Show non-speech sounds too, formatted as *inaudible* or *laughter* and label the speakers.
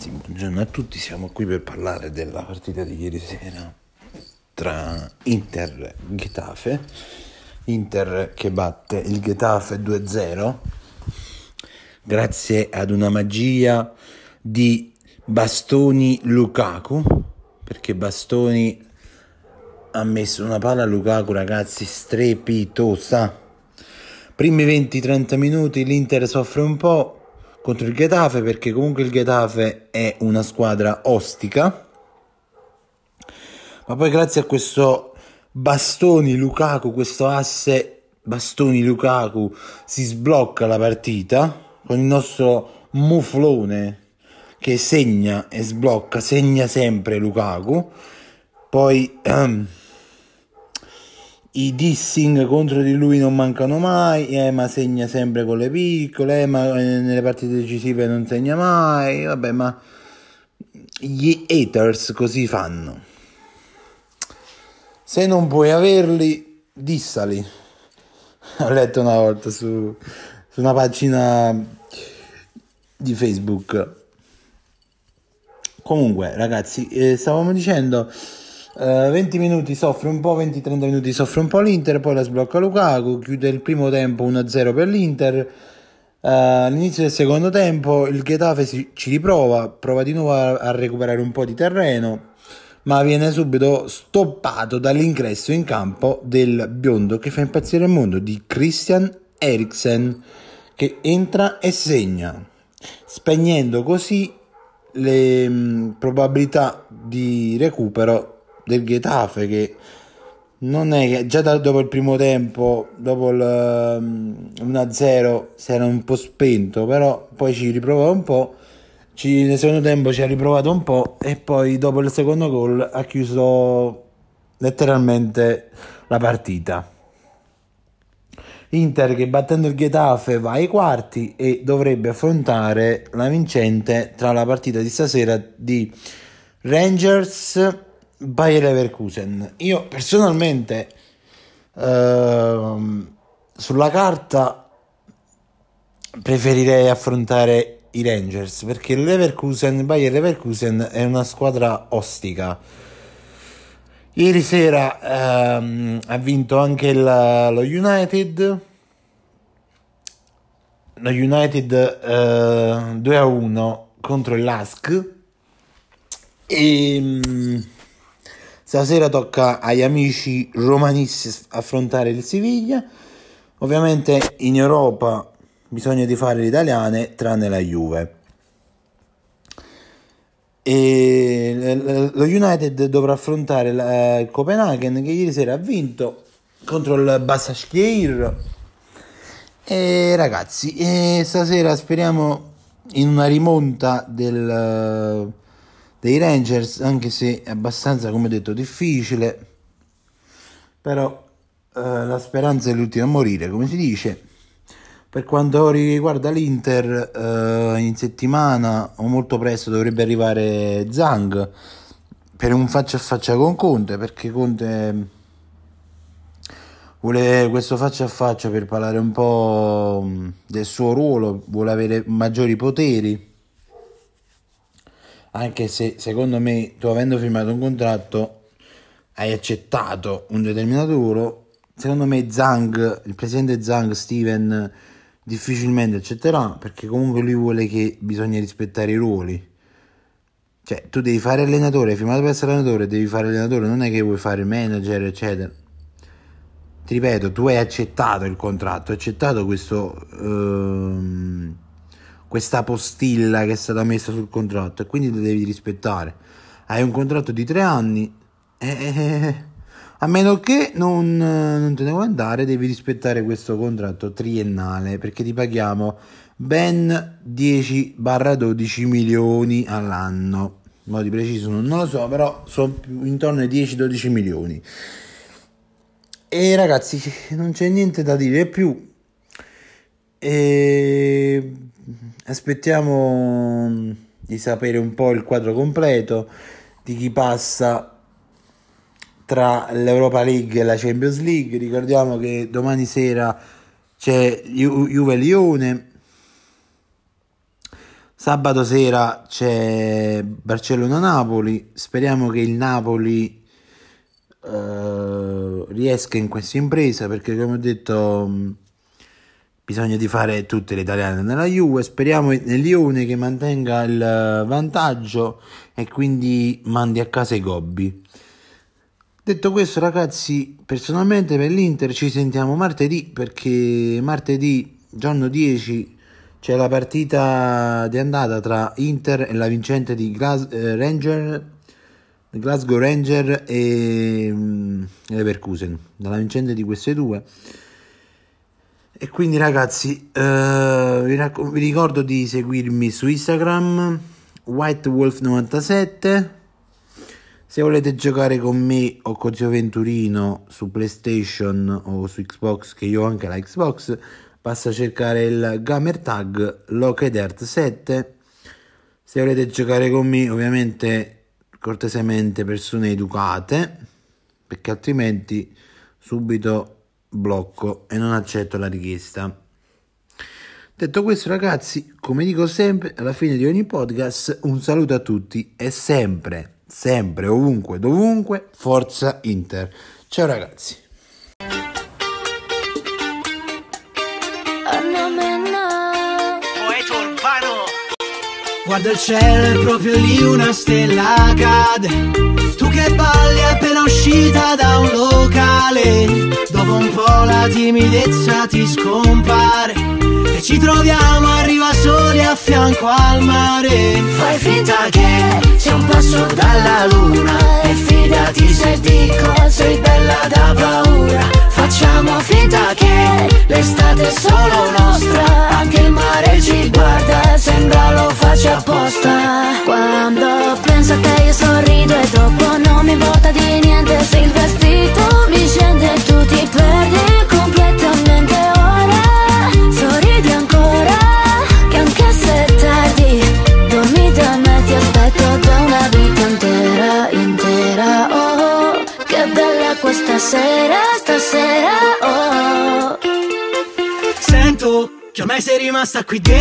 Speaker 1: ragazzi, buongiorno a tutti, siamo qui per parlare della partita di ieri sera tra Inter e Getafe. Inter che batte il Getafe 2-0 grazie ad una magia di Bastoni Lukaku, perché Bastoni ha messo una palla a Lukaku, ragazzi, strepitosa. Primi 20-30 minuti l'Inter soffre un po', contro il Getafe perché comunque il Getafe è una squadra ostica. Ma poi grazie a questo bastoni Lukaku questo asse bastoni Lukaku si sblocca la partita con il nostro muflone che segna e sblocca segna sempre Lukaku. Poi ehm, *clears throat* i dissing contro di lui non mancano mai, eh, ma segna sempre con le piccole, eh, ma nelle partite decisive non segna mai, vabbè, ma gli haters così fanno. Se non puoi averli, dissali. Ho letto una volta su, su una pagina di Facebook. Comunque, ragazzi, eh, stavamo dicendo Uh, eh, 20 minuti soffre un po', 20-30 minuti soffre un po' l'Inter, poi la sblocca Lukaku, chiude il primo tempo 1-0 per l'Inter. Uh, all'inizio del secondo tempo il Getafe si, ci riprova, prova di nuovo a, a, recuperare un po' di terreno, ma viene subito stoppato dall'ingresso in campo del biondo che fa impazzire il mondo di Christian Eriksen che entra e segna, spegnendo così le mh, mm, probabilità di recupero del Getafe che non è che già da, dopo il primo tempo, dopo il 1-0 um, si era un po' spento, però poi ci riprova un po', ci, nel secondo tempo ci ha riprovato un po' e poi dopo il secondo gol ha chiuso letteralmente la partita. Inter che battendo il Getafe va ai quarti e dovrebbe affrontare la vincente tra la partita di stasera di Rangers Bayer Leverkusen. Io personalmente ehm, sulla carta preferirei affrontare i Rangers perché il Leverkusen, Bayer Leverkusen è una squadra ostica. Ieri sera ehm, ha vinto anche la, lo United. Lo United eh, 2 a 1 contro il Lask. E ehm, Stasera tocca agli amici romanisti affrontare il Siviglia. Ovviamente in Europa bisogna di fare le italiane tranne la Juve. E lo United dovrà affrontare il Copenaghen che ieri sera ha vinto contro il Basaksehir. E ragazzi, e stasera speriamo in una rimonta del dei Rangers, anche se è abbastanza, come detto, difficile, però eh, la speranza è l'ultima a morire, come si dice. Per quanto riguarda l'Inter, eh, in settimana o molto presto dovrebbe arrivare Zang per un faccia a faccia con Conte, perché Conte vuole questo faccia a faccia per parlare un po' del suo ruolo, vuole avere maggiori poteri anche se secondo me tu avendo firmato un contratto hai accettato un determinato ruolo, secondo me Zang, il presidente Zang, Steven, difficilmente accetterà perché comunque lui vuole che bisogna rispettare i ruoli. Cioè, tu devi fare allenatore, hai firmato per essere allenatore, devi fare allenatore, non è che vuoi fare manager, eccetera. Ti ripeto, tu hai accettato il contratto, hai accettato questo... Ehm, questa postilla che è stata messa sul contratto e quindi lo devi rispettare. Hai un contratto di tre anni e eh, a meno che non, non te ne vuoi andare devi rispettare questo contratto triennale perché ti paghiamo ben 10-12 milioni all'anno. Modo preciso non lo so, però sono intorno ai 10-12 milioni. E ragazzi, non c'è niente da dire più. E aspettiamo mm, di sapere un po' il quadro completo di chi passa tra l'Europa League e la Champions League. Ricordiamo che domani sera c'è Ju- Juve Lione. Sabato sera c'è Barcellona-Napoli, speriamo che il Napoli eh, riesca in questa impresa perché come ho detto mh, bisogna di fare tutte le italiane nella Juve, speriamo nel Lione che mantenga il vantaggio e quindi mandi a casa i gobbi. Detto questo ragazzi, personalmente per l'Inter ci sentiamo martedì perché martedì giorno 10 c'è la partita di andata tra Inter e la vincente di Glas- eh, Ranger, Glasgow Ranger e mm, Leverkusen, dalla vincente di queste due. E quindi ragazzi, eh, vi, racc- vi ricordo di seguirmi su Instagram, WhiteWolf97. Se volete giocare con me o con Zio Venturino su PlayStation o su Xbox, che io ho anche la Xbox, basta cercare il gamer tag Locked 7 se volete giocare con me ovviamente cortesemente persone educate perché altrimenti subito blocco e non accetto la richiesta detto questo ragazzi come dico sempre alla fine di ogni podcast un saluto a tutti e sempre sempre ovunque dovunque forza Inter ciao ragazzi
Speaker 2: Guarda il cielo, è proprio lì una stella cade. Tu che balli appena uscita da un locale. Dopo un po' la timidezza ti scompare. E ci troviamo, arriva soli a fianco al mare. Fai finta che sia un passo dalla luna. E fidati se dico, sei bella da paura. Facciamo finta che l'estate è solo nostra. Anche il mare ci guarda, sembra lo faccia apposta. Ormai sei rimasta qui dentro